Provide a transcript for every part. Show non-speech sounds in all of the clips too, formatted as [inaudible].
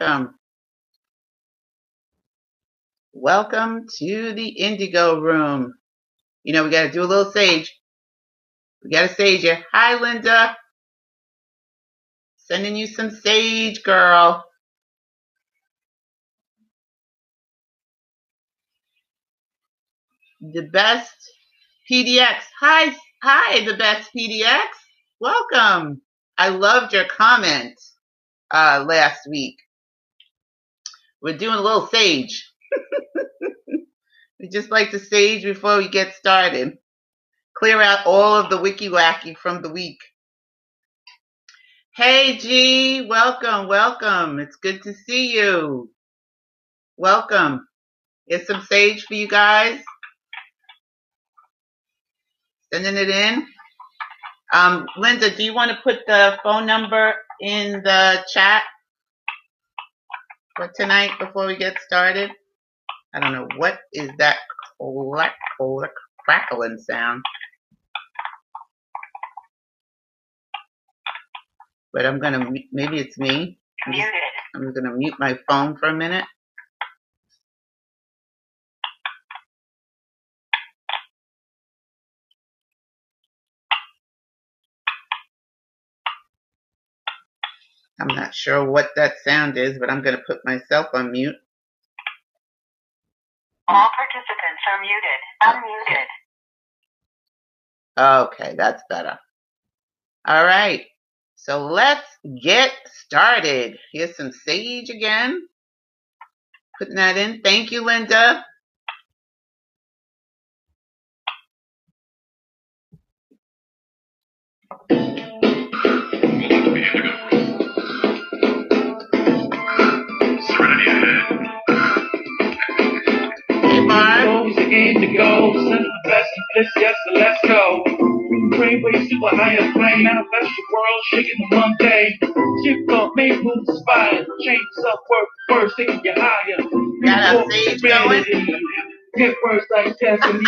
welcome. Welcome to the Indigo Room. You know, we got to do a little sage. We got to sage you. Hi, Linda. Sending you some sage, girl. The best PDX. Hi, hi, the best PDX. Welcome. I loved your comment uh, last week. We're doing a little sage. we just like to sage before we get started. Clear out all of the wiki wacky from the week. Hey G, welcome, welcome. It's good to see you. Welcome. Here's some sage for you guys. Sending it in. Um, Linda, do you want to put the phone number in the chat for tonight before we get started? I don't know what is that clack, clack, crackling sound. But I'm gonna maybe it's me. I'm, just, I'm gonna mute my phone for a minute. I'm not sure what that sound is, but I'm going to put myself on mute. All participants are muted. Unmuted. Okay, that's better. All right. So let's get started. Here's some sage again. Putting that in. Thank you, Linda. Indigo, send the best of this, yes, so let's go. Brainwave super higher plane, manifest the world, shaking the Monday. Shift up, make moves inspired, change up, work first, taking you higher. Got a stage going. Get worse like destiny.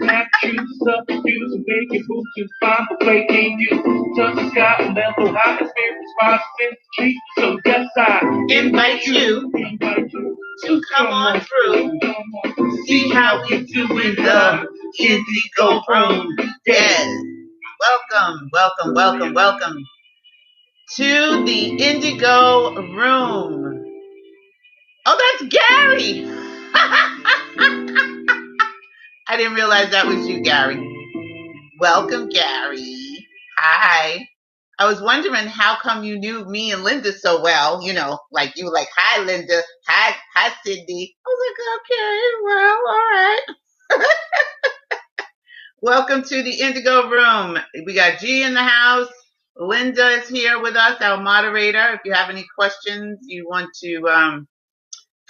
Not choose substitutes and make to find the way in you. Touch the sky and level high, the spirit responds to treat. So yes, I invite you, invite you to come on through. See how we do in the Indigo Room. Yes. Welcome, welcome, welcome, welcome to the Indigo Room. Oh, that's Gary. I didn't realize that was you, Gary. Welcome, Gary. Hi. I was wondering how come you knew me and Linda so well. You know, like you were like, "Hi, Linda. Hi, hi, Cindy." I was like, "Okay, well, all right." [laughs] Welcome to the Indigo Room. We got G in the house. Linda is here with us, our moderator. If you have any questions, you want to um,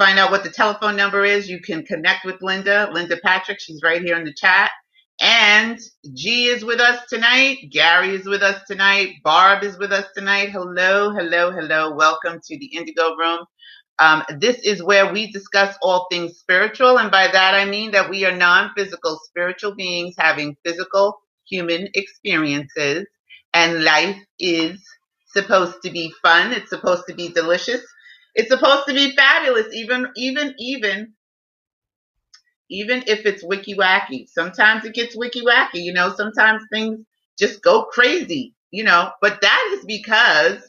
find out what the telephone number is, you can connect with Linda, Linda Patrick. She's right here in the chat. And G is with us tonight. Gary is with us tonight. Barb is with us tonight. Hello, hello, hello. Welcome to the Indigo Room. Um, this is where we discuss all things spiritual. And by that, I mean that we are non physical spiritual beings having physical human experiences. And life is supposed to be fun. It's supposed to be delicious. It's supposed to be fabulous, even, even, even, even if it's wiki wacky. Sometimes it gets wiki wacky, you know, sometimes things just go crazy, you know, but that is because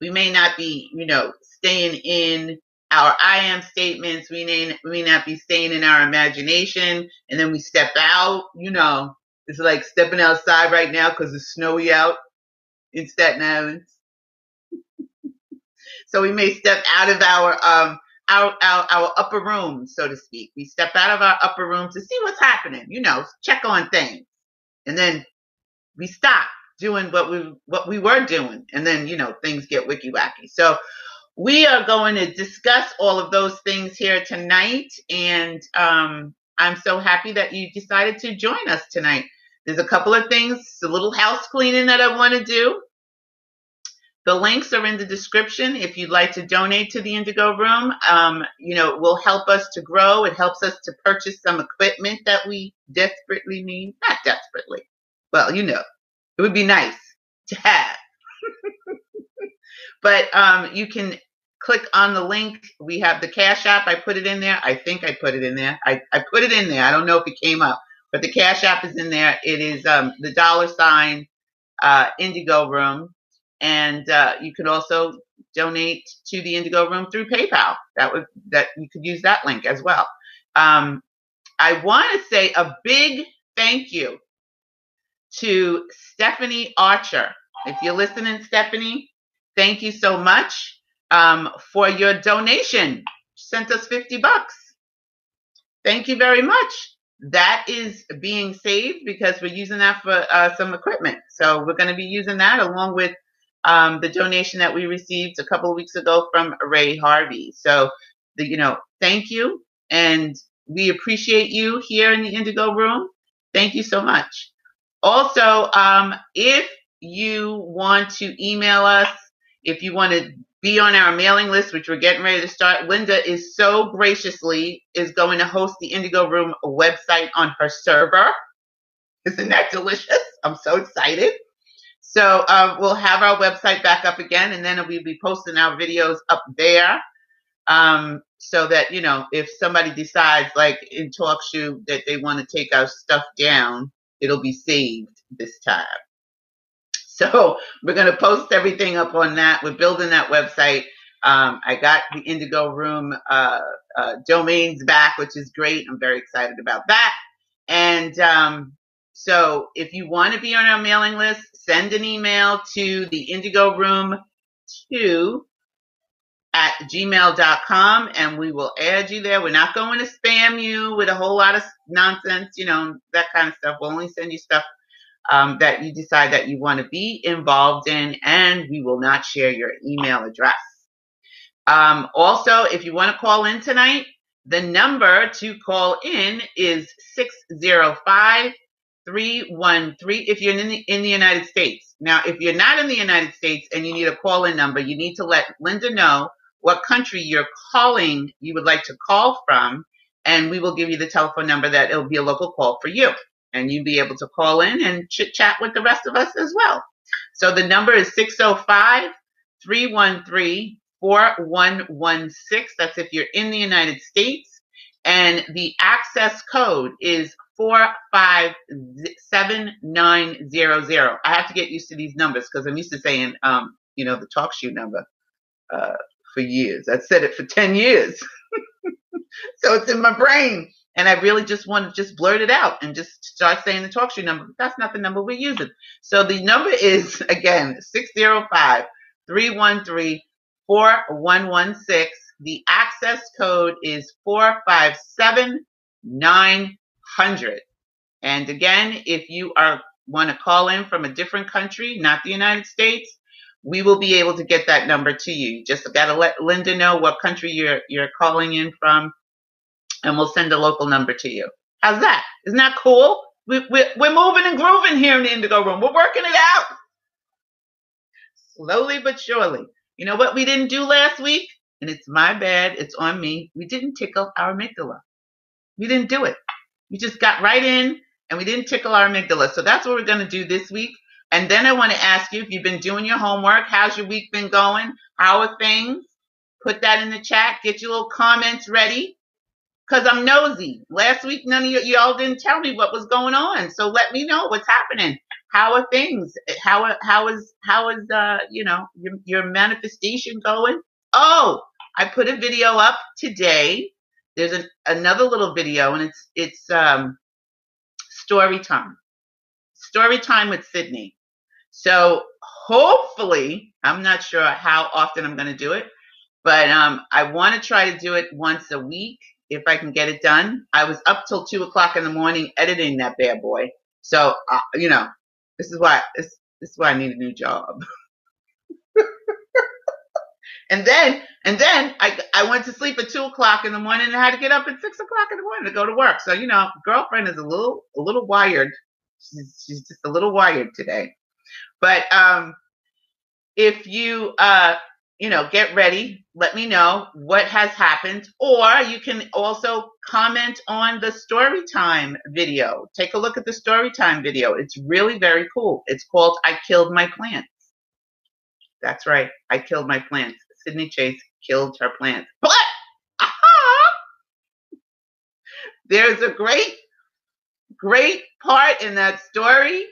we may not be, you know, staying in our I am statements. We may, we may not be staying in our imagination and then we step out, you know, it's like stepping outside right now because it's snowy out in Staten Island. So we may step out of our um our, our our upper room, so to speak. We step out of our upper room to see what's happening, you know, check on things. And then we stop doing what we what we were doing. And then, you know, things get wicky wacky. So we are going to discuss all of those things here tonight. And um, I'm so happy that you decided to join us tonight. There's a couple of things, a little house cleaning that I want to do. The links are in the description if you'd like to donate to the Indigo Room. Um, you know, it will help us to grow. It helps us to purchase some equipment that we desperately need. Not desperately. Well, you know, it would be nice to have. [laughs] but um, you can click on the link. We have the Cash App. I put it in there. I think I put it in there. I, I put it in there. I don't know if it came up, but the Cash App is in there. It is um, the dollar sign uh, Indigo Room, and uh, you can also donate to the Indigo Room through PayPal. That would that you could use that link as well. Um, I want to say a big thank you to Stephanie Archer. If you're listening, Stephanie, thank you so much um, for your donation. Sent us 50 bucks. Thank you very much. That is being saved because we're using that for uh, some equipment. So we're going to be using that along with um, the donation that we received a couple of weeks ago from Ray Harvey. So, the, you know, thank you. And we appreciate you here in the Indigo Room. Thank you so much. Also, um, if you want to email us, if you want to be on our mailing list, which we're getting ready to start, Linda is so graciously is going to host the Indigo Room website on her server. Isn't that delicious? I'm so excited. So uh, we'll have our website back up again, and then we'll be posting our videos up there. Um, so that you know, if somebody decides, like in TalkShoe, that they want to take our stuff down, it'll be saved this time. So we're going to post everything up on that. We're building that website. Um, I got the Indigo Room uh, uh, domains back, which is great. I'm very excited about that. And um, so if you want to be on our mailing list, send an email to the Indigo Room 2 at gmail.com and we will add you there. We're not going to spam you with a whole lot of nonsense, you know, that kind of stuff. We'll only send you stuff um, that you decide that you want to be involved in, and we will not share your email address. Um, also, if you want to call in tonight, the number to call in is 605 313 if you're in the, in the United States. Now, if you're not in the United States and you need a call in number, you need to let Linda know what country you're calling, you would like to call from, and we will give you the telephone number that it'll be a local call for you. And you'll be able to call in and chit chat with the rest of us as well. So the number is 605 313 4116. That's if you're in the United States. And the access code is 45790. I have to get used to these numbers because I'm used to saying, um, you know, the TalkShoe number uh, for years. I've said it for 10 years. [laughs] so it's in my brain. And I really just want to just blurt it out and just start saying the TalkShoe number. That's not the number we're using. So the number is, [laughs] again, 605 313 4116. The access code is 457900. And again, if you are want to call in from a different country, not the United States, we will be able to get that number to you. You just got to let Linda know what country you're you're calling in from, and we'll send a local number to you. How's that? Isn't that cool? We, we, we're moving and grooving here in the Indigo Room. We're working it out slowly but surely. You know what we didn't do last week? And it's my bad. It's on me. We didn't tickle our amygdala. We didn't do it. We just got right in and we didn't tickle our amygdala. So that's what we're going to do this week. And then I want to ask you if you've been doing your homework, how's your week been going? How are things? Put that in the chat. Get your little comments ready. Cause I'm nosy. Last week, none of y- y'all didn't tell me what was going on. So let me know what's happening. How are things? How are, how is, how is, uh, you know, your, your manifestation going? Oh, I put a video up today. There's an, another little video and it's, it's, um, story time. Story time with Sydney. So hopefully, I'm not sure how often I'm going to do it, but um, I want to try to do it once a week if I can get it done. I was up till two o'clock in the morning editing that bad boy. So uh, you know, this is why this, this is why I need a new job. [laughs] and then and then I I went to sleep at two o'clock in the morning and I had to get up at six o'clock in the morning to go to work. So you know, girlfriend is a little a little wired. She's, she's just a little wired today. But um, if you uh, you know, get ready. Let me know what has happened, or you can also comment on the story time video. Take a look at the story time video. It's really very cool. It's called "I Killed My Plants." That's right. I killed my plants. Sydney Chase killed her plants. But aha, there's a great, great part in that story.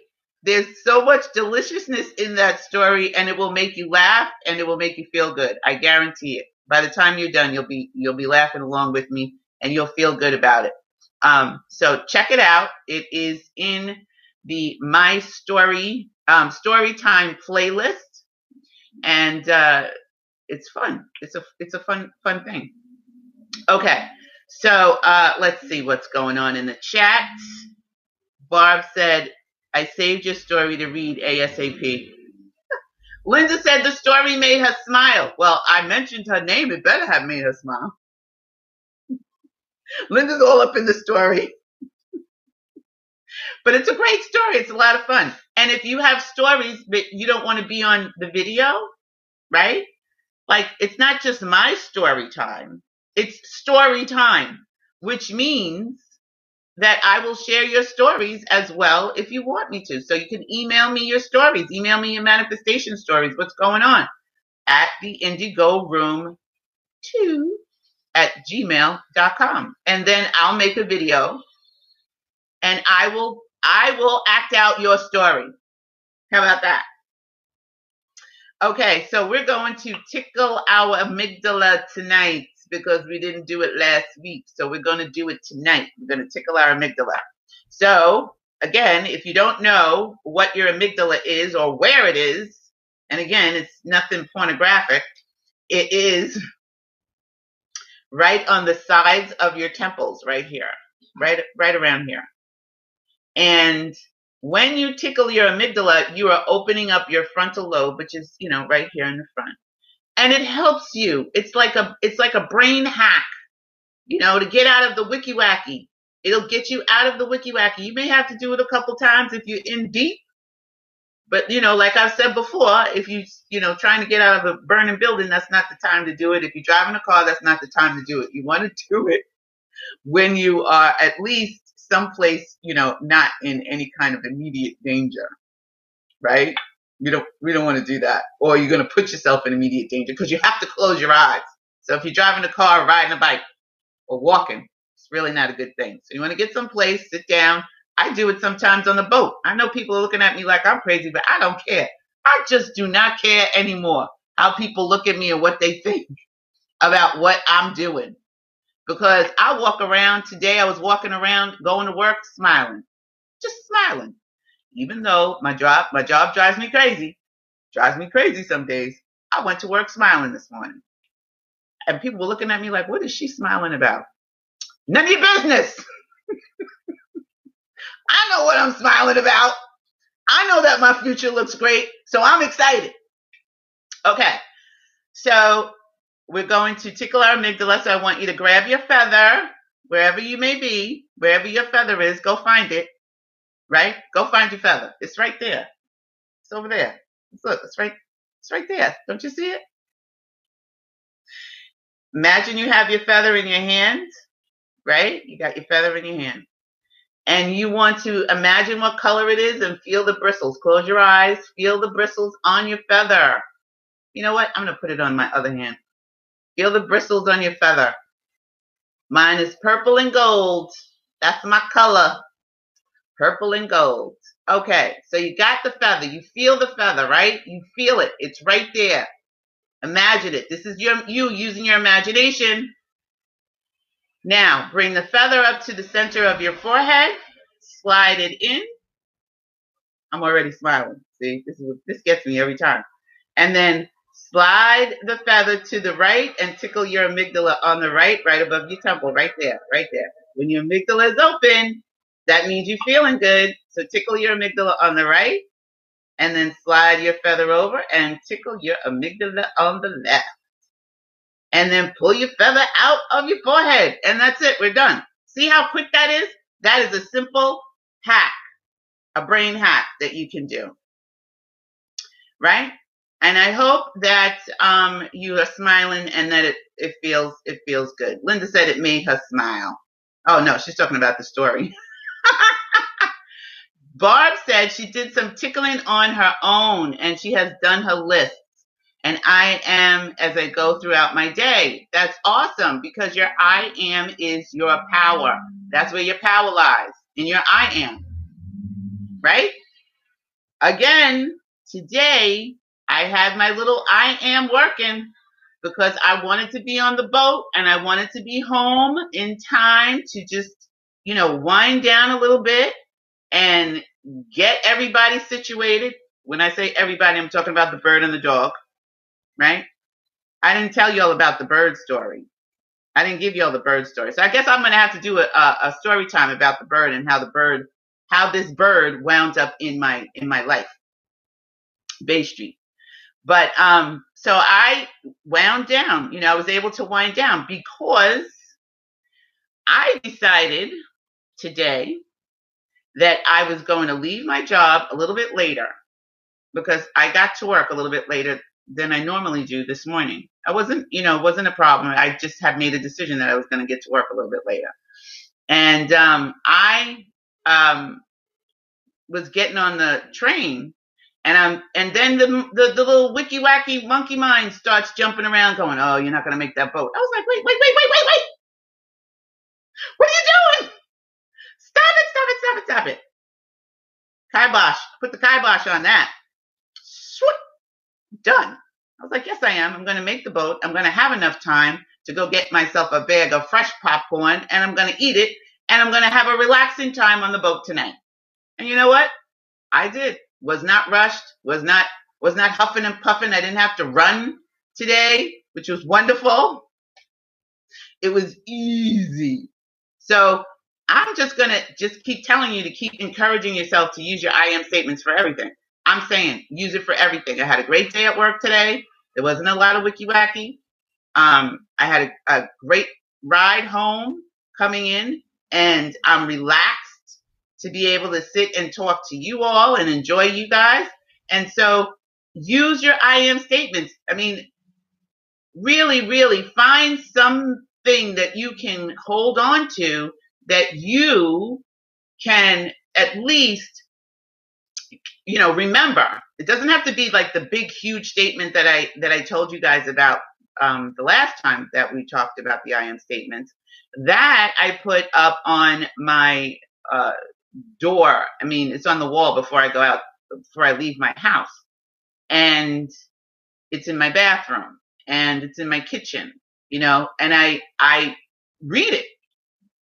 There's so much deliciousness in that story, and it will make you laugh and it will make you feel good. I guarantee it. By the time you're done, you'll be you'll be laughing along with me, and you'll feel good about it. Um, so check it out. It is in the My Story um, Story Time playlist, and uh, it's fun. It's a it's a fun fun thing. Okay, so uh, let's see what's going on in the chat. Barb said, "I saved your story to read ASAP." [laughs] Linda said the story made her smile. Well, I mentioned her name. It better have made her smile. [laughs] Linda's all up in the story. [laughs] But it's a great story. It's a lot of fun. And if you have stories but you don't want to be on the video, right? Like it's not just my story time. It's story time, which means that I will share your stories as well if you want me to. So you can email me your stories, email me your manifestation stories, what's going on at the indigo room two at gmail.com. And then I'll make a video and I will I will act out your story. How about that? Okay, so we're going to tickle our amygdala tonight because we didn't do it last week. So we're going to do it tonight. We're going to tickle our amygdala. So, again, if you don't know what your amygdala is or where it is, and again, it's nothing pornographic, it is right on the sides of your temples, right here, right, right around here. And when you tickle your amygdala, you are opening up your frontal lobe, which is, you know, right here in the front. And it helps you. It's like a it's like a brain hack, you know, to get out of the wiki wacky. It'll get you out of the wiki wacky. You may have to do it a couple times if you're in deep. But you know, like I've said before, if you you know trying to get out of a burning building, that's not the time to do it. If you're driving a car, that's not the time to do it. You want to do it when you are at least someplace, you know, not in any kind of immediate danger, right? You don't, we don't want to do that. Or you're going to put yourself in immediate danger because you have to close your eyes. So if you're driving a car, riding a bike, or walking, it's really not a good thing. So you want to get someplace, sit down. I do it sometimes on the boat. I know people are looking at me like I'm crazy, but I don't care. I just do not care anymore how people look at me and what they think about what I'm doing because I walk around today. I was walking around going to work smiling, just smiling, even though my job my job drives me crazy, drives me crazy some days. I went to work smiling this morning, and people were looking at me like, "What is she smiling about?" None of your business. [laughs] I know what I'm smiling about. I know that my future looks great, so I'm excited. Okay, so we're going to tickle our amygdala. So I want you to grab your feather, wherever you may be, wherever your feather is, go find it. Right? Go find your feather. It's right there. It's over there. Look, it's right, it's right there. Don't you see it? Imagine you have your feather in your hand, right? You got your feather in your hand. And you want to imagine what color it is and feel the bristles. Close your eyes, feel the bristles on your feather. You know what? I'm going to put it on my other hand. Feel the bristles on your feather. Mine is purple and gold. That's my color. Purple and gold. Okay, so you got the feather. You feel the feather, right? You feel it. It's right there. Imagine it. This is your you using your imagination. Now, bring the feather up to the center of your forehead. Slide it in. I'm already smiling. See, this is this gets me every time. And then Slide the feather to the right and tickle your amygdala on the right, right above your temple, right there, right there. When your amygdala is open, that means you're feeling good. So tickle your amygdala on the right and then slide your feather over and tickle your amygdala on the left. And then pull your feather out of your forehead. And that's it. We're done. See how quick that is? That is a simple hack, a brain hack that you can do. Right? And I hope that um, you are smiling and that it, it feels it feels good. Linda said it made her smile. Oh no, she's talking about the story. [laughs] Barb said she did some tickling on her own and she has done her list. and I am as I go throughout my day. That's awesome because your I am is your power. That's where your power lies in your I am, right? Again, today I had my little I am working because I wanted to be on the boat and I wanted to be home in time to just, you know, wind down a little bit and get everybody situated. When I say everybody, I'm talking about the bird and the dog, right? I didn't tell you all about the bird story. I didn't give you all the bird story. So I guess I'm going to have to do a, a, a story time about the bird and how the bird, how this bird wound up in my, in my life. Bay Street. But, um, so I wound down, you know, I was able to wind down because I decided today that I was going to leave my job a little bit later because I got to work a little bit later than I normally do this morning. I wasn't, you know, it wasn't a problem. I just had made a decision that I was going to get to work a little bit later. And um, I um, was getting on the train, and I'm, and then the, the the little wicky wacky monkey mind starts jumping around, going, "Oh, you're not going to make that boat." I was like, "Wait, wait, wait, wait, wait, wait! What are you doing? Stop it! Stop it! Stop it! Stop it!" Kibosh, put the kibosh on that. Swoop, done. I was like, yes, I am. I'm going to make the boat. I'm going to have enough time to go get myself a bag of fresh popcorn and I'm going to eat it and I'm going to have a relaxing time on the boat tonight. And you know what? I did. Was not rushed, was not, was not huffing and puffing. I didn't have to run today, which was wonderful. It was easy. So I'm just to just keep telling you to keep encouraging yourself to use your I am statements for everything. I'm saying use it for everything. I had a great day at work today. There wasn't a lot of wiki wacky. Um, I had a, a great ride home coming in and I'm relaxed to be able to sit and talk to you all and enjoy you guys. And so use your I am statements. I mean, really, really find something that you can hold on to that you can at least you know, remember, it doesn't have to be like the big, huge statement that I that I told you guys about um, the last time that we talked about the I am statements. That I put up on my uh, door. I mean, it's on the wall before I go out, before I leave my house, and it's in my bathroom, and it's in my kitchen. You know, and I I read it.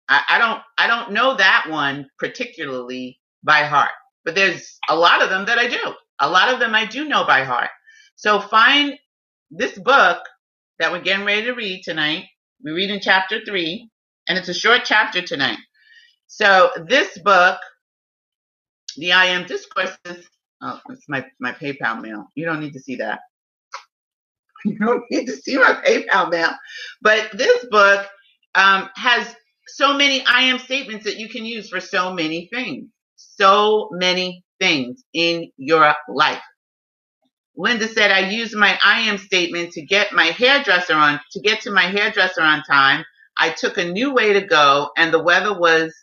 I, I don't I don't know that one particularly by heart but there's a lot of them that I do. A lot of them I do know by heart. So find this book that we're getting ready to read tonight. We read in chapter three, and it's a short chapter tonight. So this book, the I Am Discourses, oh, it's my, my PayPal mail. You don't need to see that. [laughs] You don't need to see my PayPal mail. But this book um, has so many I am statements that you can use for so many things so many things in your life. Linda said, I used my I am statement to get my hairdresser on, to get to my hairdresser on time. I took a new way to go and the weather was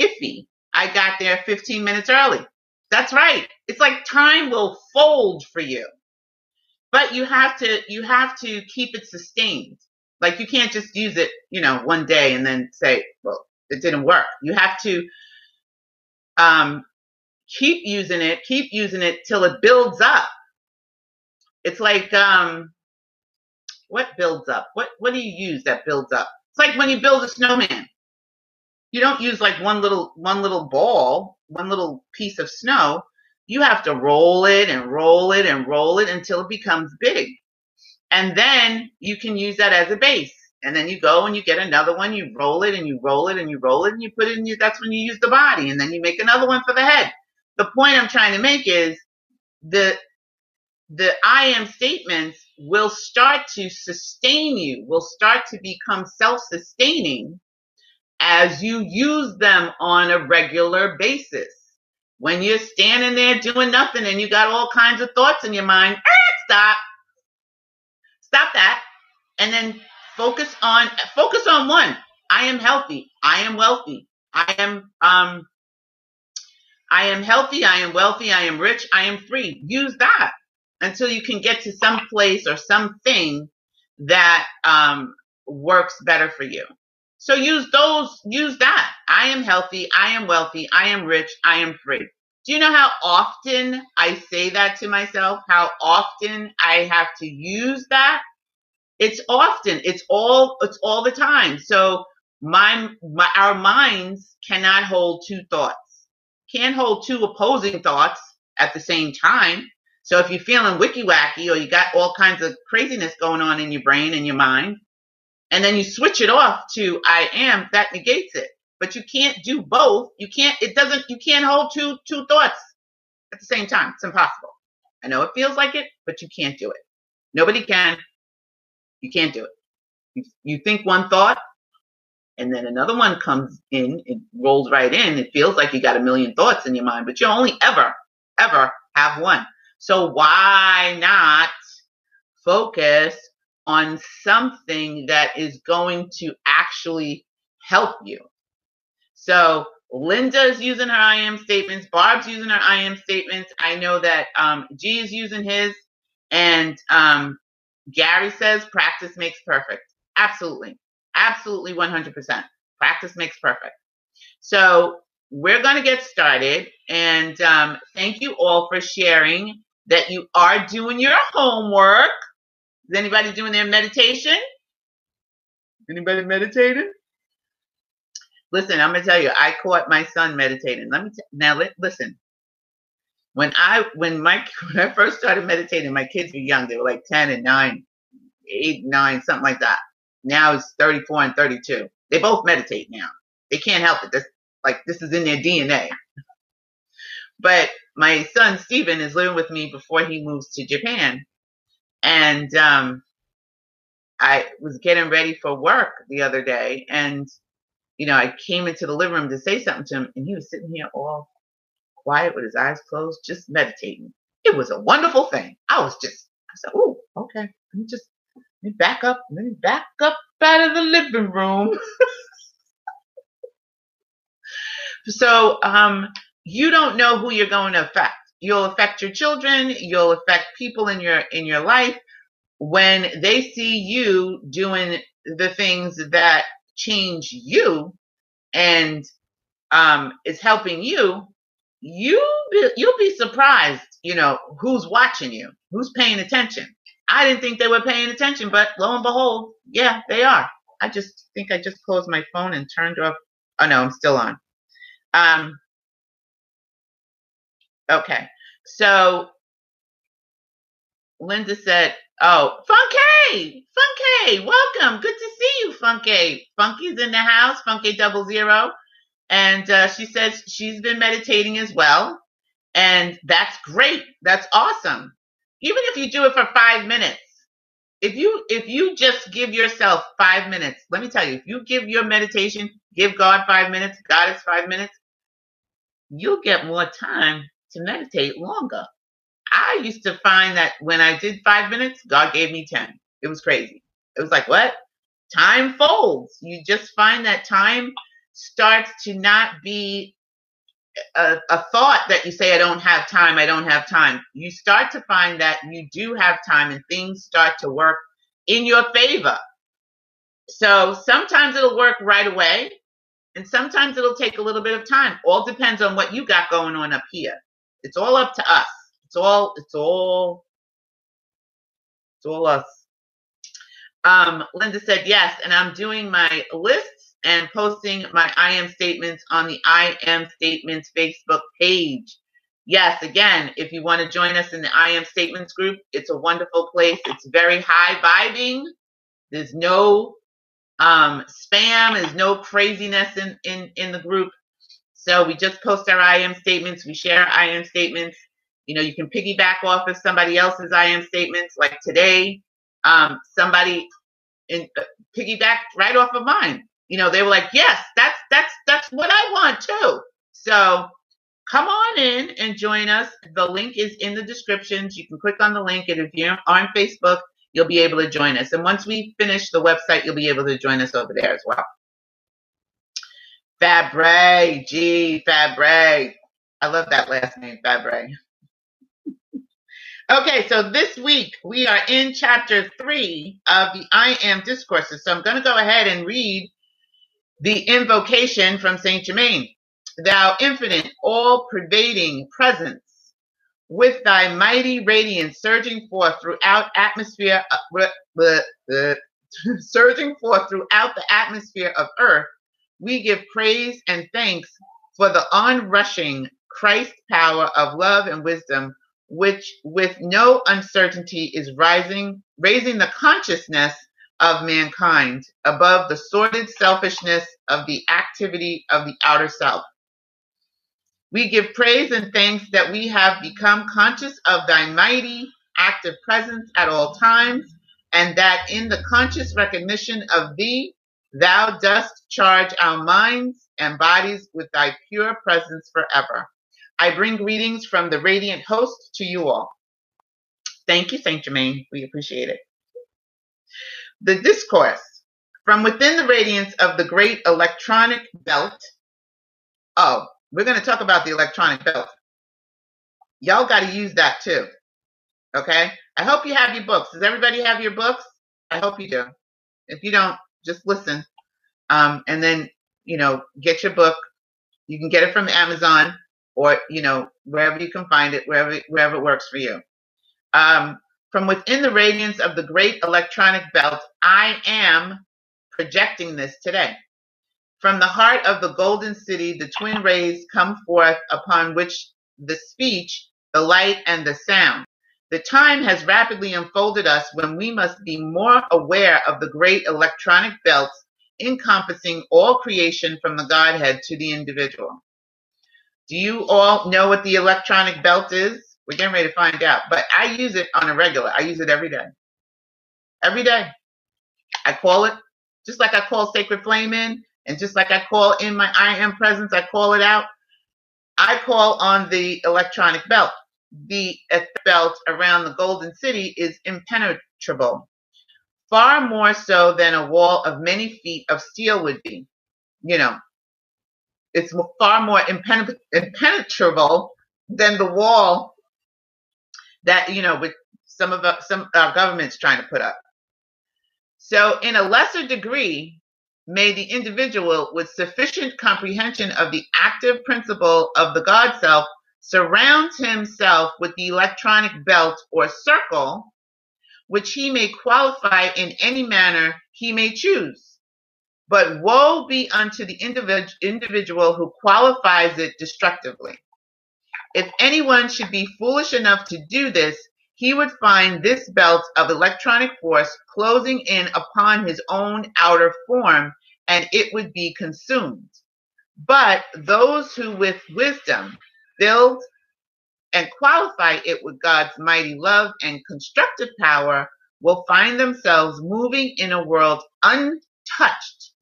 iffy. I got there 15 minutes early. That's right. It's like time will fold for you. But you have to, you have to keep it sustained. Like you can't just use it, you know, one day and then say, well, it didn't work. You have to um, keep using it, keep using it till it builds up. It's like, um, what builds up? What, what do you use that builds up? It's like when you build a snowman. You don't use like one little, one little ball, one little piece of snow. You have to roll it and roll it and roll it until it becomes big. And then you can use that as a base. And then you go and you get another one, you roll it and you roll it and you roll it and you put it in you. That's when you use the body. And then you make another one for the head. The point I'm trying to make is the, the I am statements will start to sustain you, will start to become self-sustaining as you use them on a regular basis. When you're standing there doing nothing and you got all kinds of thoughts in your mind, ah, stop. Stop that. And then focus on focus on one. I am healthy. I am wealthy. I am um I am healthy, I am wealthy, I am rich, I am free. Use that. until you can get to some place or something that um, works better for you. So use those, use that. I am healthy. I am wealthy. I am rich. I am free. Do you know how often I say that to myself? How often I have to use that? It's often. It's all. It's all the time. So my, my our minds cannot hold two thoughts. Can't hold two opposing thoughts at the same time. So if you're feeling wicky wacky or you got all kinds of craziness going on in your brain and your mind, and then you switch it off to I am, that negates it. But you can't do both. You can't, it doesn't, you can't hold two, two thoughts at the same time. It's impossible. I know it feels like it, but you can't do it. Nobody can. You can't do it. You, you think one thought and then another one comes in, it rolls right in. It feels like you got a million thoughts in your mind, but you only ever, ever have one. So why not focus on something that is going to actually help you? So Linda is using her I am statements. Barb's using her I am statements. I know that um, G is using his. And um, Gary says practice makes perfect. Absolutely. Absolutely 100%. Practice makes perfect. So we're going to get started. And um, thank you all for sharing that you are doing your homework. Is anybody doing their meditation? Anybody meditating? Listen, I'm gonna tell you, I caught my son meditating. Let me t- now. Let, listen, when I when my [laughs] when I first started meditating, my kids were young. They were like ten and nine, eight, nine, something like that. Now it's 34 and 32. They both meditate now. They can't help it. This like this is in their DNA. But my son Stephen is living with me before he moves to Japan, and um, I was getting ready for work the other day, and you know I came into the living room to say something to him, and he was sitting here all quiet with his eyes closed, just meditating. It was a wonderful thing. I was just, I said, "Oh, okay. Let me just let me back up. Let me back up out of the living room." [laughs] so, um, you don't know who you're going to affect. You'll affect your children. You'll affect people in your in your life when they see you doing the things that change you and um, is helping you. You be, you'll be surprised. You know who's watching you, who's paying attention. I didn't think they were paying attention, but lo and behold, yeah, they are. I just think I just closed my phone and turned off. Oh no, I'm still on. Um, Okay. So Linda said, Oh, Funky! Funky! Welcome. Good to see you, Funky. Funky's in the house, Funky double zero. And uh, she says she's been meditating as well. And that's great. That's awesome. Even if you do it for five minutes, if you if you just give yourself five minutes, let me tell you, if you give your meditation, give God five minutes, God is five minutes, you'll get more time to meditate longer. I used to find that when I did five minutes, God gave me 10. It was crazy. It was like, what? Time folds. You just find that time starts to not be a, a, thought that you say, I don't have time, I don't have time. You start to find that you do have time and things start to work in your favor. So sometimes it'll work right away, and sometimes it'll take a little bit of time. All depends on what you got going on up here. It's all up to us. It's all, it's all, it's all us. Um, Linda said yes, and I'm doing my lists and posting my I am statements on the I am statements Facebook page. Yes, again, if you want to join us in the I am statements group, it's a wonderful place. It's very high vibing. There's no um, spam. There's no craziness in, in, in the group. So we just post our I am statements. We share I am statements. You know, you can piggyback off of somebody else's I am statements. Like today, um, somebody in, uh, piggybacked right off of mine. You know, they were like, "Yes, that's that's that's what I want too." So come on in and join us. The link is in the descriptions. You can click on the link, and if you're on Facebook, you'll be able to join us. And once we finish the website, you'll be able to join us over there as well. Fabre, G, Fabre. I love that last name, Fabre. Okay, so this week we are in chapter three of the I Am Discourses. So I'm going to go ahead and read the invocation from Saint Germain. Thou infinite, all pervading presence, with thy mighty radiance surging forth throughout atmosphere, uh, [laughs] surging forth throughout the atmosphere of earth, we give praise and thanks for the onrushing Christ power of love and wisdom, which with no uncertainty is rising, raising the consciousness of mankind above the sordid selfishness of the activity of the outer self. We give praise and thanks that we have become conscious of thy mighty active presence at all times, and that in the conscious recognition of thee, thou dost charge our minds and bodies with thy pure presence forever. I bring greetings from the radiant host to you all. Thank you, Saint Germain. We appreciate it. The discourse from within the radiance of the great electronic belt. Oh, we're going to talk about the electronic belt. Y'all got to use that too. Okay. I hope you have your books. Does everybody have your books? I hope you do. If you don't, just listen. Um, and then, you know, get your book. You can get it from Amazon or, you know, wherever you can find it, wherever, wherever it works for you. Um, from within the radiance of the great electronic belt, I am projecting this today. From the heart of the golden city, the twin rays come forth upon which the speech, the light, and the sound. The time has rapidly unfolded us when we must be more aware of the great electronic belts encompassing all creation from the Godhead to the individual. Do you all know what the electronic belt is? We're getting ready to find out, but I use it on a regular. I use it every day. Every day. I call it just like I call Sacred Flame in, and just like I call in my I am presence, I call it out. I call on the electronic belt. The belt around the Golden City is impenetrable, far more so than a wall of many feet of steel would be. You know, it's far more impen- impenetrable than the wall that you know with some of our, some our government's trying to put up. So, in a lesser degree, may the individual with sufficient comprehension of the active principle of the God self surround himself with the electronic belt or circle, which he may qualify in any manner he may choose. But woe be unto the individ- individual who qualifies it destructively. If anyone should be foolish enough to do this, he would find this belt of electronic force closing in upon his own outer form, and it would be consumed. But those who with wisdom build and qualify it with God's mighty love and constructive power will find themselves moving in a world untouched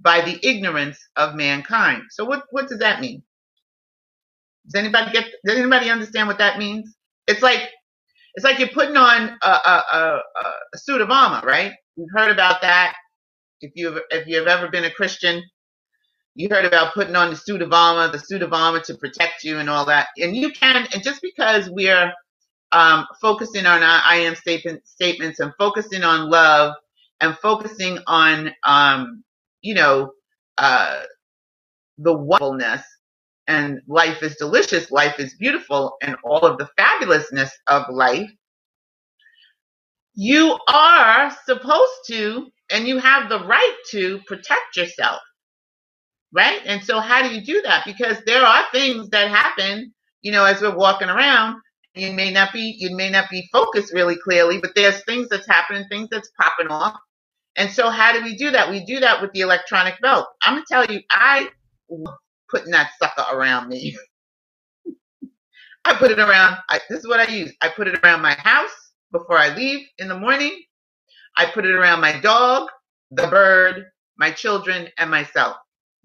by the ignorance of mankind. So what, what does that mean? Does anybody get does anybody understand what that means? It's like it's like you're putting on a, a, a, a suit of armor, right? You've heard about that. If you've if you've ever been a Christian, you heard about putting on the suit of armor, the suit of armor to protect you and all that. And you can, and just because we're um, focusing on our I am statement, statements and focusing on love and focusing on, um, you know, uh, the wonderfulness and life is delicious, life is beautiful, and all of the fabulousness of life, you are supposed to, and you have the right to protect yourself, right? And so, how do you do that? Because there are things that happen, you know, as we're walking around. You may not be, you may not be focused really clearly, but there's things that's happening, things that's popping off. And so, how do we do that? We do that with the electronic belt. I'm gonna tell you, I putting that sucker around me. [laughs] I put it around, I, this is what I use. I put it around my house before I leave in the morning. I put it around my dog, the bird, my children, and myself.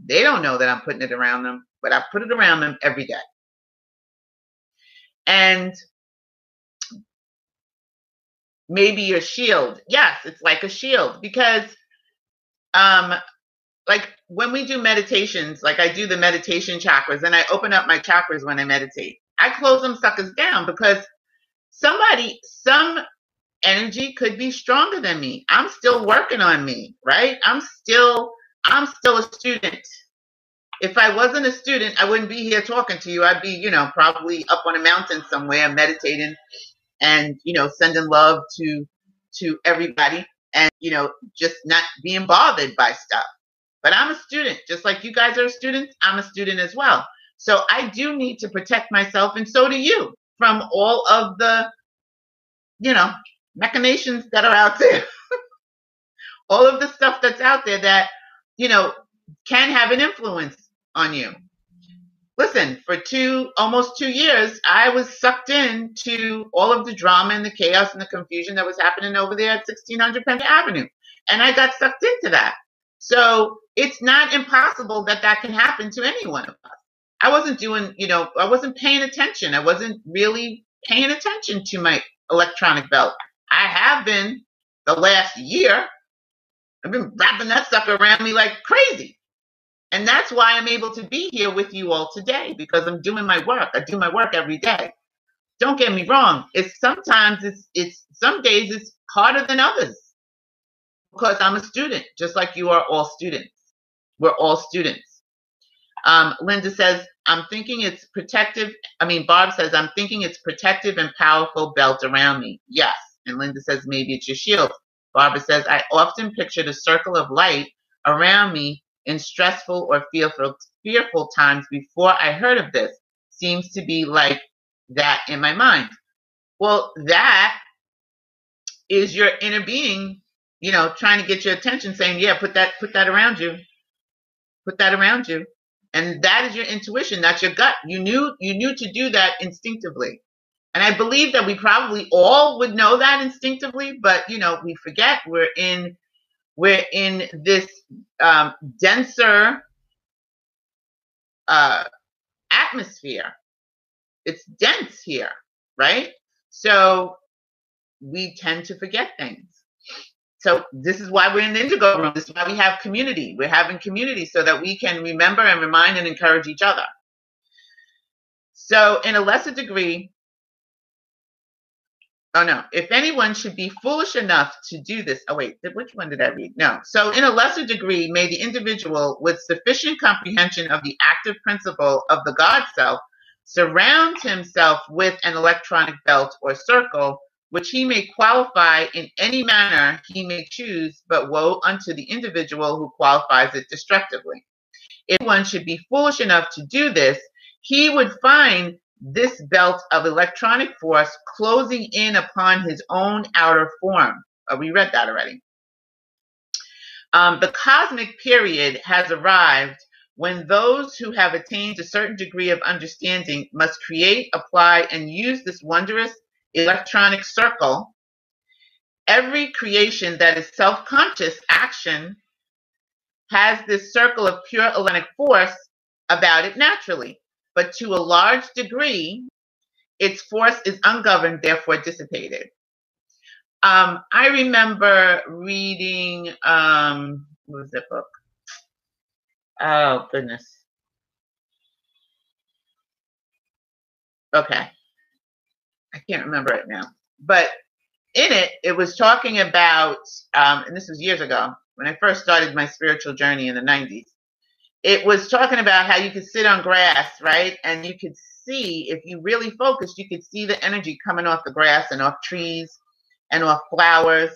They don't know that I'm putting it around them, but I put it around them every day. And maybe your shield. Yes, it's like a shield because um like when we do meditations, like I do the meditation chakras and I open up my chakras when I meditate. I close them suckers down because somebody, some energy could be stronger than me. I'm still working on me, right? I'm still, I'm still a student. If I wasn't a student, I wouldn't be here talking to you. I'd be, you know, probably up on a mountain somewhere meditating and, you know, sending love to, to everybody and, you know, just not being bothered by stuff. But I'm a student, just like you guys are students. I'm a student as well. So I do need to protect myself, and so do you from all of the, you know, machinations that are out there. [laughs] all of the stuff that's out there that, you know, can have an influence on you. Listen, for two, almost two years, I was sucked into all of the drama and the chaos and the confusion that was happening over there at 1600 Penn Avenue. And I got sucked into that. So it's not impossible that that can happen to any one of us. I wasn't doing, you know, I wasn't paying attention. I wasn't really paying attention to my electronic belt. I have been the last year. I've been wrapping that sucker around me like crazy. And that's why I'm able to be here with you all today because I'm doing my work. I do my work every day. Don't get me wrong. It's sometimes it's it's some days it's harder than others because I'm a student, just like you are all students. We're all students. Um, Linda says, I'm thinking it's protective. I mean, Barb says, I'm thinking it's protective and powerful belt around me. Yes. And Linda says, maybe it's your shield. Barbara says, I often pictured a circle of light around me in stressful or fearful, fearful times before I heard of this. Seems to be like that in my mind. Well, that is your inner being, you know, trying to get your attention, saying, "Yeah, put that, put that around you, put that around you," and that is your intuition. That's your gut. You knew, you knew to do that instinctively, and I believe that we probably all would know that instinctively, but you know, we forget. We're in, we're in this um, denser uh, atmosphere. It's dense here, right? So we tend to forget things. So this is why we're in the indigo room. This is why we have community. We're having community so that we can remember and remind and encourage each other. So in a lesser degree, oh no, if anyone should be foolish enough to do this, oh wait, which one did I read? No. So in a lesser degree, may the individual with sufficient comprehension of the active principle of the God self surround himself with an electronic belt or circle which he may qualify in any manner he may choose, but woe unto the individual who qualifies it destructively. If one should be foolish enough to do this, he would find this belt of electronic force closing in upon his own outer form. Oh, we read that already. Um, the cosmic period has arrived when those who have attained a certain degree of understanding must create, apply, and use this wondrous electronic circle, every creation that is self-conscious action has this circle of pure electronic force about it naturally. But to a large degree, its force is ungoverned, therefore dissipated. Um, I remember reading, um, what was that book? Oh, goodness. Okay. I can't remember it now. But in it, it was talking about, um, and this was years ago when I first started my spiritual journey in the 90s. It was talking about how you could sit on grass, right? And you could see, if you really focused, you could see the energy coming off the grass and off trees and off flowers.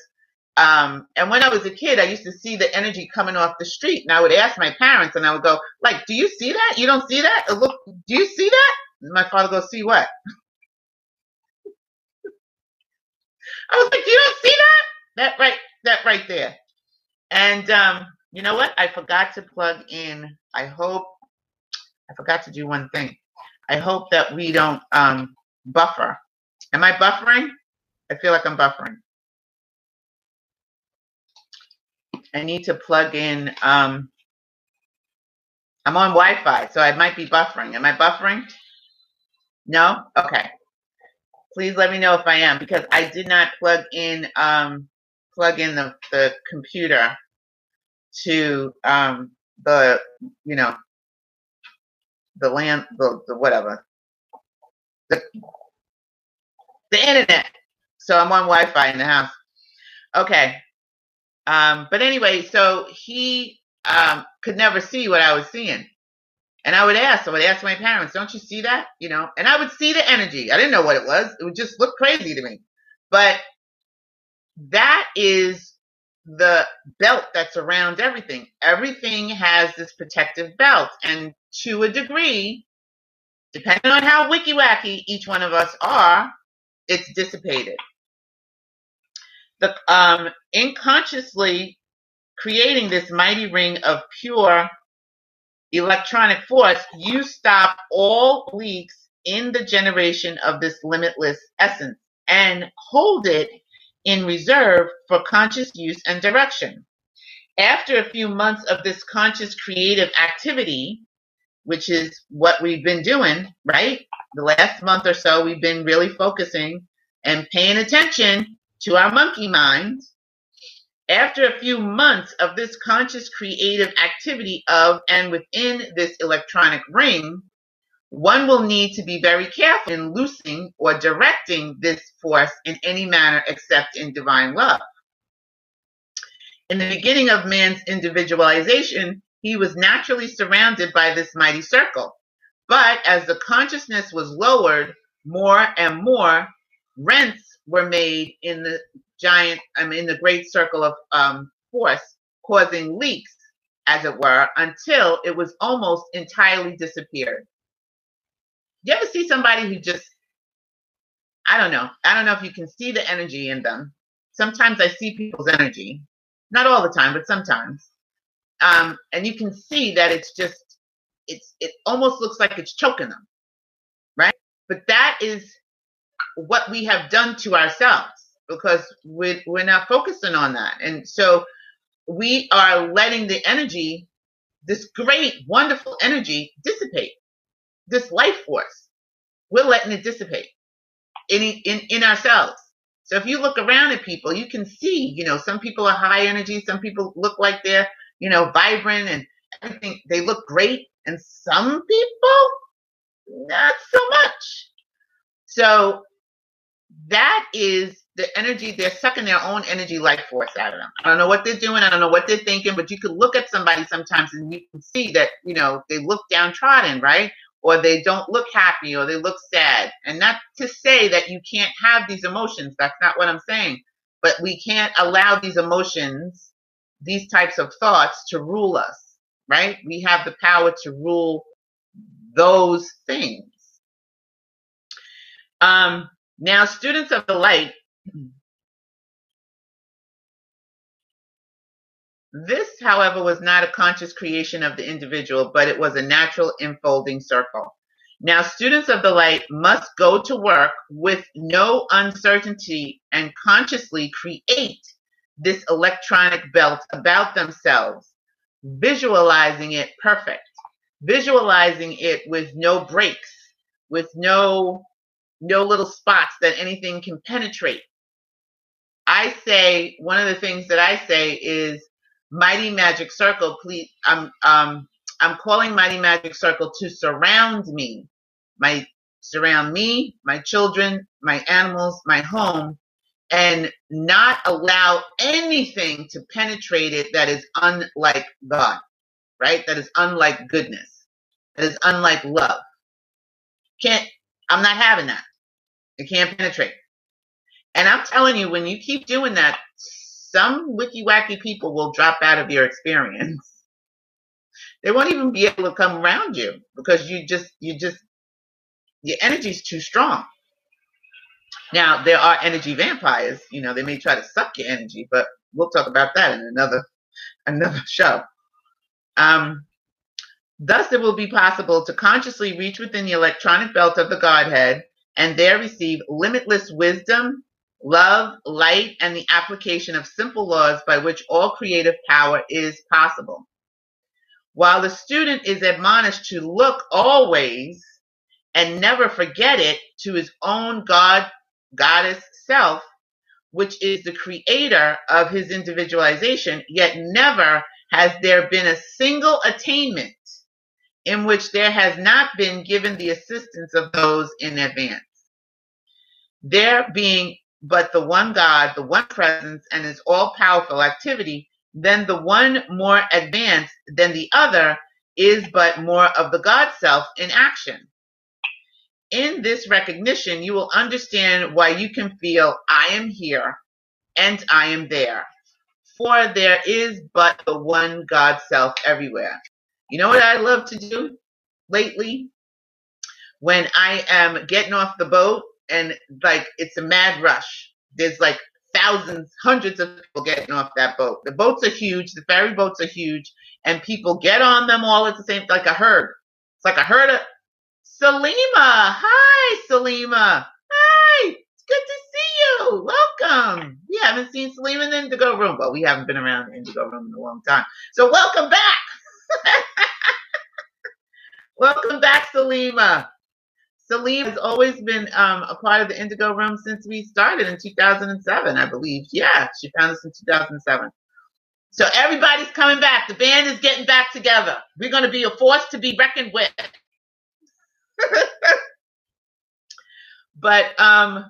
Um, and when I was a kid, I used to see the energy coming off the street, and I would ask my parents, and I would go, "Like, do you see that? You don't see that? Look, do you see that?" And my father goes, "See what?" [laughs] I was like, you don't see that? That right, that right there. And um, you know what? I forgot to plug in. I hope I forgot to do one thing. I hope that we don't um, buffer. Am I buffering? I feel like I'm buffering. I need to plug in. Um, I'm on Wi-Fi, so I might be buffering. Am I buffering? No? Okay please let me know if I am because I did not plug in um, plug in the, the computer to um, the you know the land the, the whatever the The internet. So I'm on Wi-Fi in the house. Okay. Um, but anyway, so he um, could never see what I was seeing. And I would ask, I would ask my parents, don't you see that? You know, and I would see the energy. I didn't know what it was. It would just look crazy to me. But that is the belt that's around everything. Everything has this protective belt. And to a degree, depending on how wicky wacky each one of us are, it's dissipated. The um, unconsciously creating this mighty ring of pure electronic force, you stop all leaks in the generation of this limitless essence and hold it in reserve for conscious use and direction. After a few months of this conscious creative activity, which is what we've been doing, right? The last month or so, we've been really focusing and paying attention to our monkey mind after a few months of this conscious creative activity of and within this electronic ring, one will need to be very careful in loosing or directing this force in any manner except in divine love. In the beginning of man's individualization, he was naturally surrounded by this mighty circle. But as the consciousness was lowered more and more, rents were made in the giant, I mean, in the great circle of um, force, causing leaks, as it were, until it was almost entirely disappeared. You ever see somebody who just, I don't know, I don't know if you can see the energy in them. Sometimes I see people's energy, not all the time, but sometimes. Um, and you can see that it's just, it's, it almost looks like it's choking them, right? But that is what we have done to ourselves because we're, we're not focusing on that. And so we are letting the energy, this great, wonderful energy, dissipate. This life force, we're letting it dissipate in, in, in ourselves. So if you look around at people, you can see, you know, some people are high energy, some people look like they're, you know, vibrant and everything. They look great. And some people, not so much. So that is the energy they're sucking their own energy life force out of them. I don't know what they're doing. I don't know what they're thinking, but you could look at somebody sometimes and you can see that, you know, they look downtrodden, right? Or they don't look happy or they look sad. And not to say that you can't have these emotions. That's not what I'm saying. But we can't allow these emotions, these types of thoughts to rule us, right? We have the power to rule those things. Um, now, students of the light This, however, was not a conscious creation of the individual, but it was a natural enfolding circle. Now, students of the light must go to work with no uncertainty and consciously create this electronic belt about themselves, visualizing it perfect, visualizing it with no breaks, with no no little spots that anything can penetrate. I say one of the things that I say is Mighty Magic Circle, please I'm um I'm calling Mighty Magic Circle to surround me. My surround me, my children, my animals, my home, and not allow anything to penetrate it that is unlike God, right? That is unlike goodness. That is unlike love. Can't I'm not having that. It can't penetrate. And I'm telling you, when you keep doing that, some wiki wacky people will drop out of your experience. They won't even be able to come around you because you just, you just, your energy's too strong. Now, there are energy vampires, you know, they may try to suck your energy, but we'll talk about that in another, another [laughs] show. Um, thus, it will be possible to consciously reach within the electronic belt of the Godhead and there receive limitless wisdom, love, light, and the application of simple laws by which all creative power is possible. While the student is admonished to look always and never forget it to his own God, goddess self, which is the creator of his individualization, yet never has there been a single attainment in which there has not been given the assistance of those in advance. there being but the one God, the one presence, and his all powerful activity, then the one more advanced than the other is but more of the God self in action. In this recognition, you will understand why you can feel, I am here and I am there. For there is but the one God self everywhere. You know what I love to do lately? When I am getting off the boat and like it's a mad rush. There's like thousands, hundreds of people getting off that boat. The boats are huge, the ferry boats are huge, and people get on them all at the same like a herd. It's like a herd of Salima. Hi, Salima. Hi. It's good to see you. Welcome. We haven't seen Salima in the Indigo Room, but we haven't been around the Indigo Room in a long time. So welcome back. [laughs] welcome back, Salima. Salim has always been um, a part of the Indigo Room since we started in 2007, I believe. Yeah, she found us in 2007. So everybody's coming back. The band is getting back together. We're going to be a force to be reckoned with. [laughs] but um,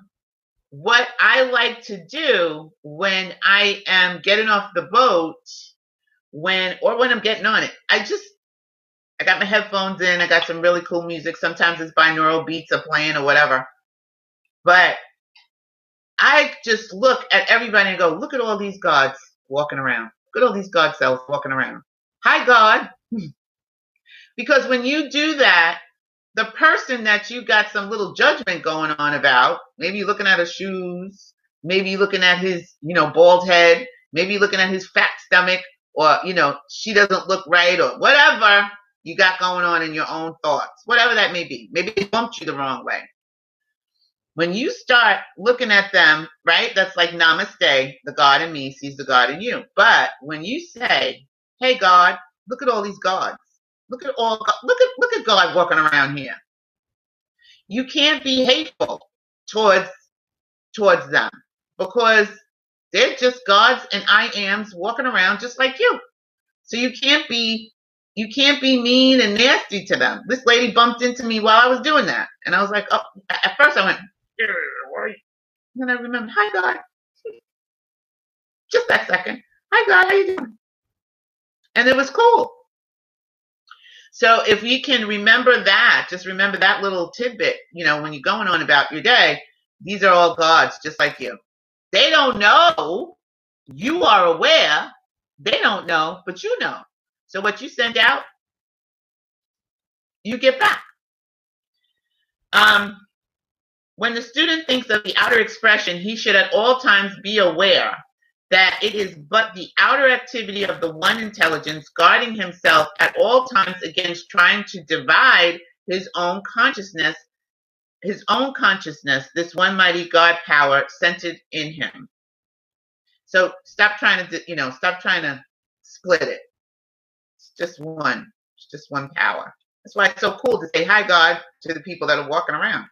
what I like to do when I am getting off the boat, when or when I'm getting on it, I just I got my headphones in. I got some really cool music. Sometimes it's binaural beats are playing or whatever. But I just look at everybody and go, look at all these gods walking around. Look at all these God selves walking around. Hi, God. [laughs] because when you do that, the person that you got some little judgment going on about, maybe you're looking at his shoes, maybe you're looking at his, you know, bald head, maybe you're looking at his fat stomach, or, you know, she doesn't look right, or whatever you got going on in your own thoughts, whatever that may be. Maybe it bumped you the wrong way. When you start looking at them, right, that's like namaste, the God in me sees the God in you. But when you say, hey, God, look at all these gods. Look at all, look at, look at God walking around here. You can't be hateful towards, towards them because they're just gods and I ams walking around just like you. So you can't be you can't be mean and nasty to them. This lady bumped into me while I was doing that. And I was like, oh, at first I went, why? And then I remembered, hi, God. [laughs] Just that second. Hi, God, how you doing? And it was cool. So if you can remember that, just remember that little tidbit, you know, when you're going on about your day, these are all gods just like you. They don't know. You are aware. They don't know, but you know. So what you send out, you get back. Um, when the student thinks of the outer expression, he should at all times be aware that it is but the outer activity of the one intelligence guarding himself at all times against trying to divide his own consciousness, his own consciousness, this one mighty God power centered in him. So stop trying to, you know, stop trying to split it just one. It's just one power. That's why it's so cool to say hi, God, to the people that are walking around.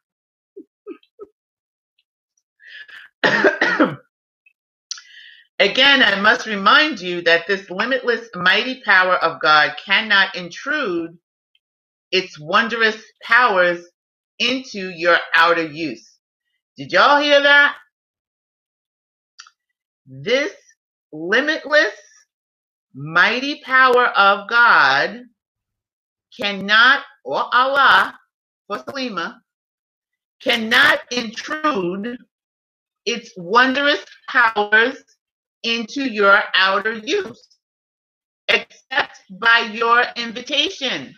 [coughs] Again, I must remind you that this limitless, mighty power of God cannot intrude its wondrous powers into your outer use. Did y'all hear that? This limitless, mighty power of God cannot, or Allah for Salima, cannot intrude its wondrous powers into your outer use, except by your invitation.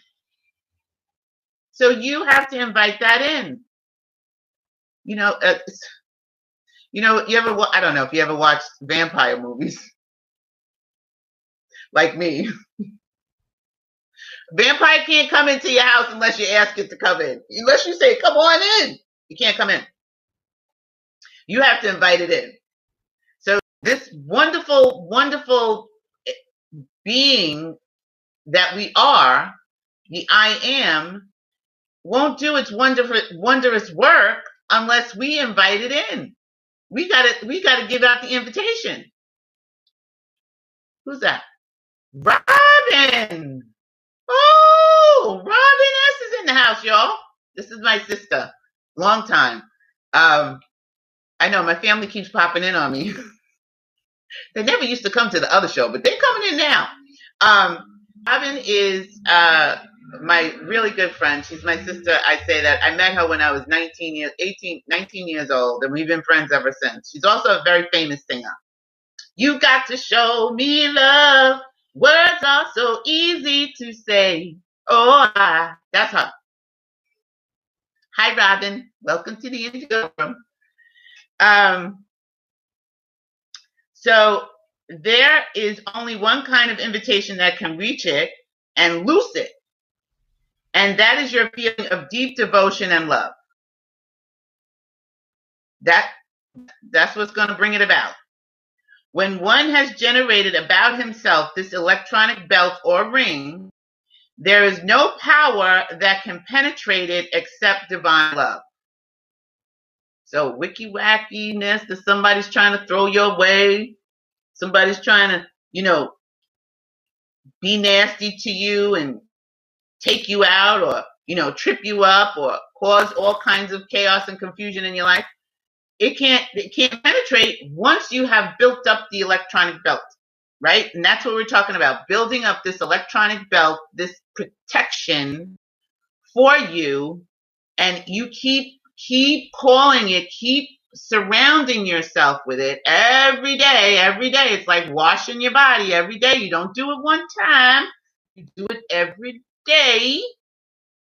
So you have to invite that in. You know, uh, you know, you ever? I don't know if you ever watched vampire movies [laughs] like me. Vampire can't come into your house unless you ask it to come in. Unless you say, come on in. You can't come in. You have to invite it in. So this wonderful, wonderful eh, being that we are, the I am, won't do its wonderful, wondrous work unless we invite it in. We gotta, we gotta give out the invitation. Who's that? Robin. Oh, Robin S is in the house, y'all. This is my sister. Long time. Um, I know my family keeps popping in on me. [laughs] they never used to come to the other show, but they're coming in now. Um, Robin is uh, my really good friend. She's my sister. I say that I met her when I was 19 years, 18, 19 years old, and we've been friends ever since. She's also a very famous singer. You got to show me love. Words are so easy to say. Oh, I. That's her. Hi, Robin. Welcome to the Indigo Room. Um, so there is only one kind of invitation that can reach it and loose it. And that is your feeling of deep devotion and love. That that's what's going to bring it about. When one has generated about himself this electronic belt or ring, there is no power that can penetrate it except divine love. So wicky wackiness that somebody's trying to throw your way, somebody's trying to, you know, be nasty to you and take you out or, you know, trip you up or cause all kinds of chaos and confusion in your life. It can't it can't penetrate once you have built up the electronic belt, right? And that's what we're talking about, building up this electronic belt, this protection for you and you keep keep calling it, keep surrounding yourself with it every day, every day. It's like washing your body every day. You don't do it one time, you do it every day.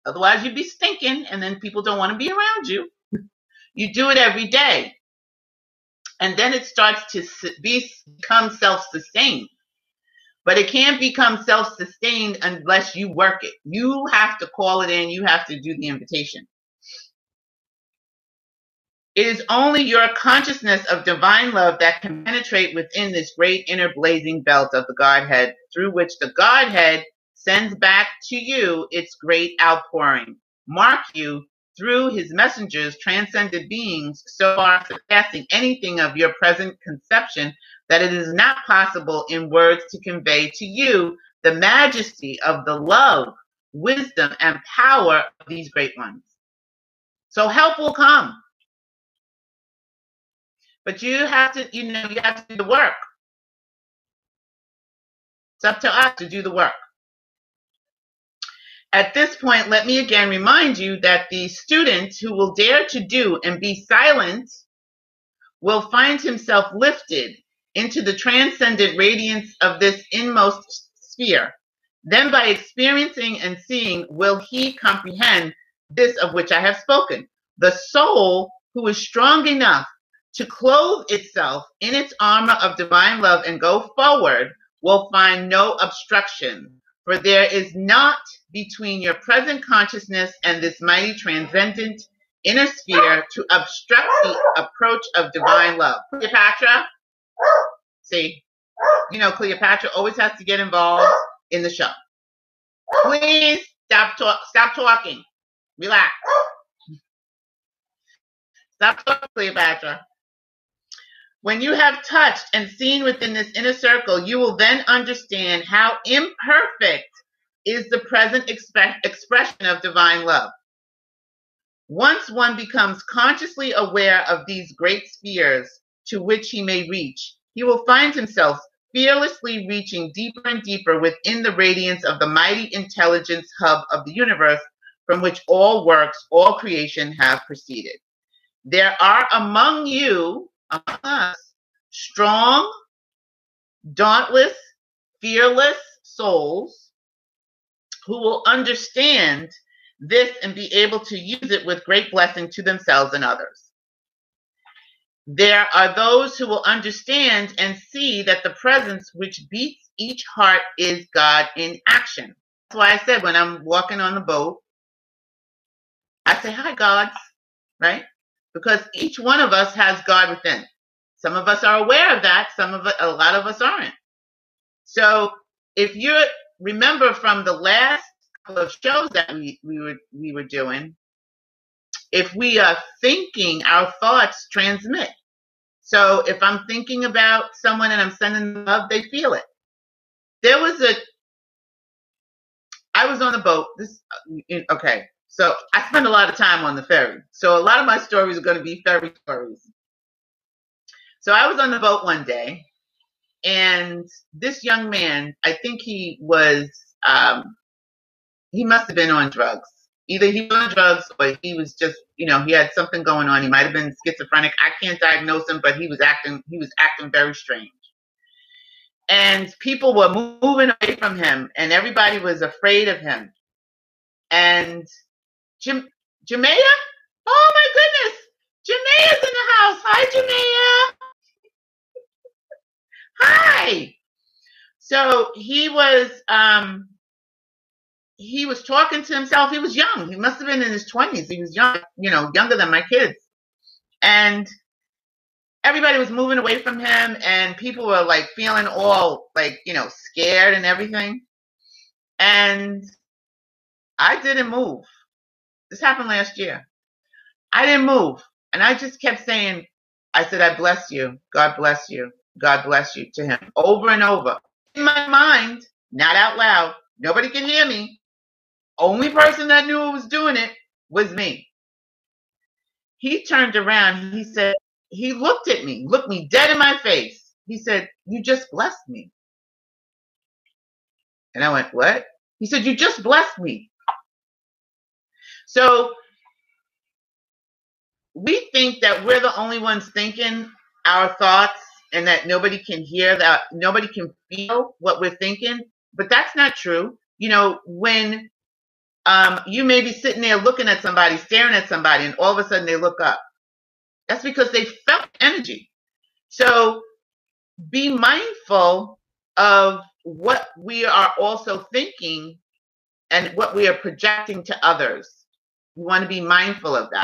Otherwise, you'd be stinking, and then people don't want to be around you. You do it every day. And then it starts to be, become self sustained. But it can't become self sustained unless you work it. You have to call it in, you have to do the invitation. It is only your consciousness of divine love that can penetrate within this great inner blazing belt of the Godhead, through which the Godhead sends back to you its great outpouring. Mark you through his messengers, transcended beings, so far surpassing anything of your present conception that it is not possible in words to convey to you the majesty of the love, wisdom, and power of these great ones. So help will come. But you have to, you know, you have to do the work. It's up to us to do the work. At this point, let me again remind you that the student who will dare to do and be silent will find himself lifted into the transcendent radiance of this inmost sphere. Then, by experiencing and seeing, will he comprehend this of which I have spoken. The soul who is strong enough to clothe itself in its armor of divine love and go forward will find no obstruction, for there is not between your present consciousness and this mighty transcendent inner sphere to obstruct the approach of divine love. Cleopatra, see, you know, Cleopatra always has to get involved in the show. Please stop talk, stop talking. Relax. Stop talking, Cleopatra. When you have touched and seen within this inner circle, you will then understand how imperfect is the present expression of divine love. Once one becomes consciously aware of these great spheres to which he may reach, he will find himself fearlessly reaching deeper and deeper within the radiance of the mighty intelligence hub of the universe from which all works, all creation have proceeded. There are among you us strong, dauntless, fearless souls who will understand this and be able to use it with great blessing to themselves and others. There are those who will understand and see that the presence which beats each heart is God in action. That's why I said when I'm walking on the boat, I say, Hi, God, right? Because each one of us has God within. Some of us are aware of that. Some of a lot of us aren't. So if you remember from the last couple of shows that we, we were we were doing, if we are thinking, our thoughts transmit. So if I'm thinking about someone and I'm sending love, they feel it. There was a, I was on the boat. This, uh, okay. So I spend a lot of time on the ferry. So a lot of my stories are going to be ferry stories. So I was on the boat one day, and this young man, I think he was, um, he must have been on drugs. Either he was on drugs or he was just, you know, he had something going on. He might have been schizophrenic. I can't diagnose him, but he was acting, he was acting very strange. And people were moving away from him, and everybody was afraid of him. And Jamea? Oh my goodness! Jamea's in the house. Hi, Jamea. Hi. So he was um he was talking to himself. He was young. He must have been in his twenties. He was young, you know, younger than my kids. And everybody was moving away from him and people were like feeling all like, you know, scared and everything. And I didn't move. This happened last year. I didn't move. And I just kept saying, I said, I bless you. God bless you. God bless you to him over and over. In my mind, not out loud. Nobody can hear me. Only person that knew who was doing it was me. He turned around. He said, he looked at me, looked me dead in my face. He said, you just blessed me. And I went, what? He said, you just blessed me. So we think that we're the only ones thinking our thoughts and that nobody can hear that nobody can feel what we're thinking but that's not true. You know when um, you may be sitting there looking at somebody staring at somebody and all of a sudden they look up. That's because they felt energy. So be mindful of what we are also thinking and what we are projecting to others want to be mindful of that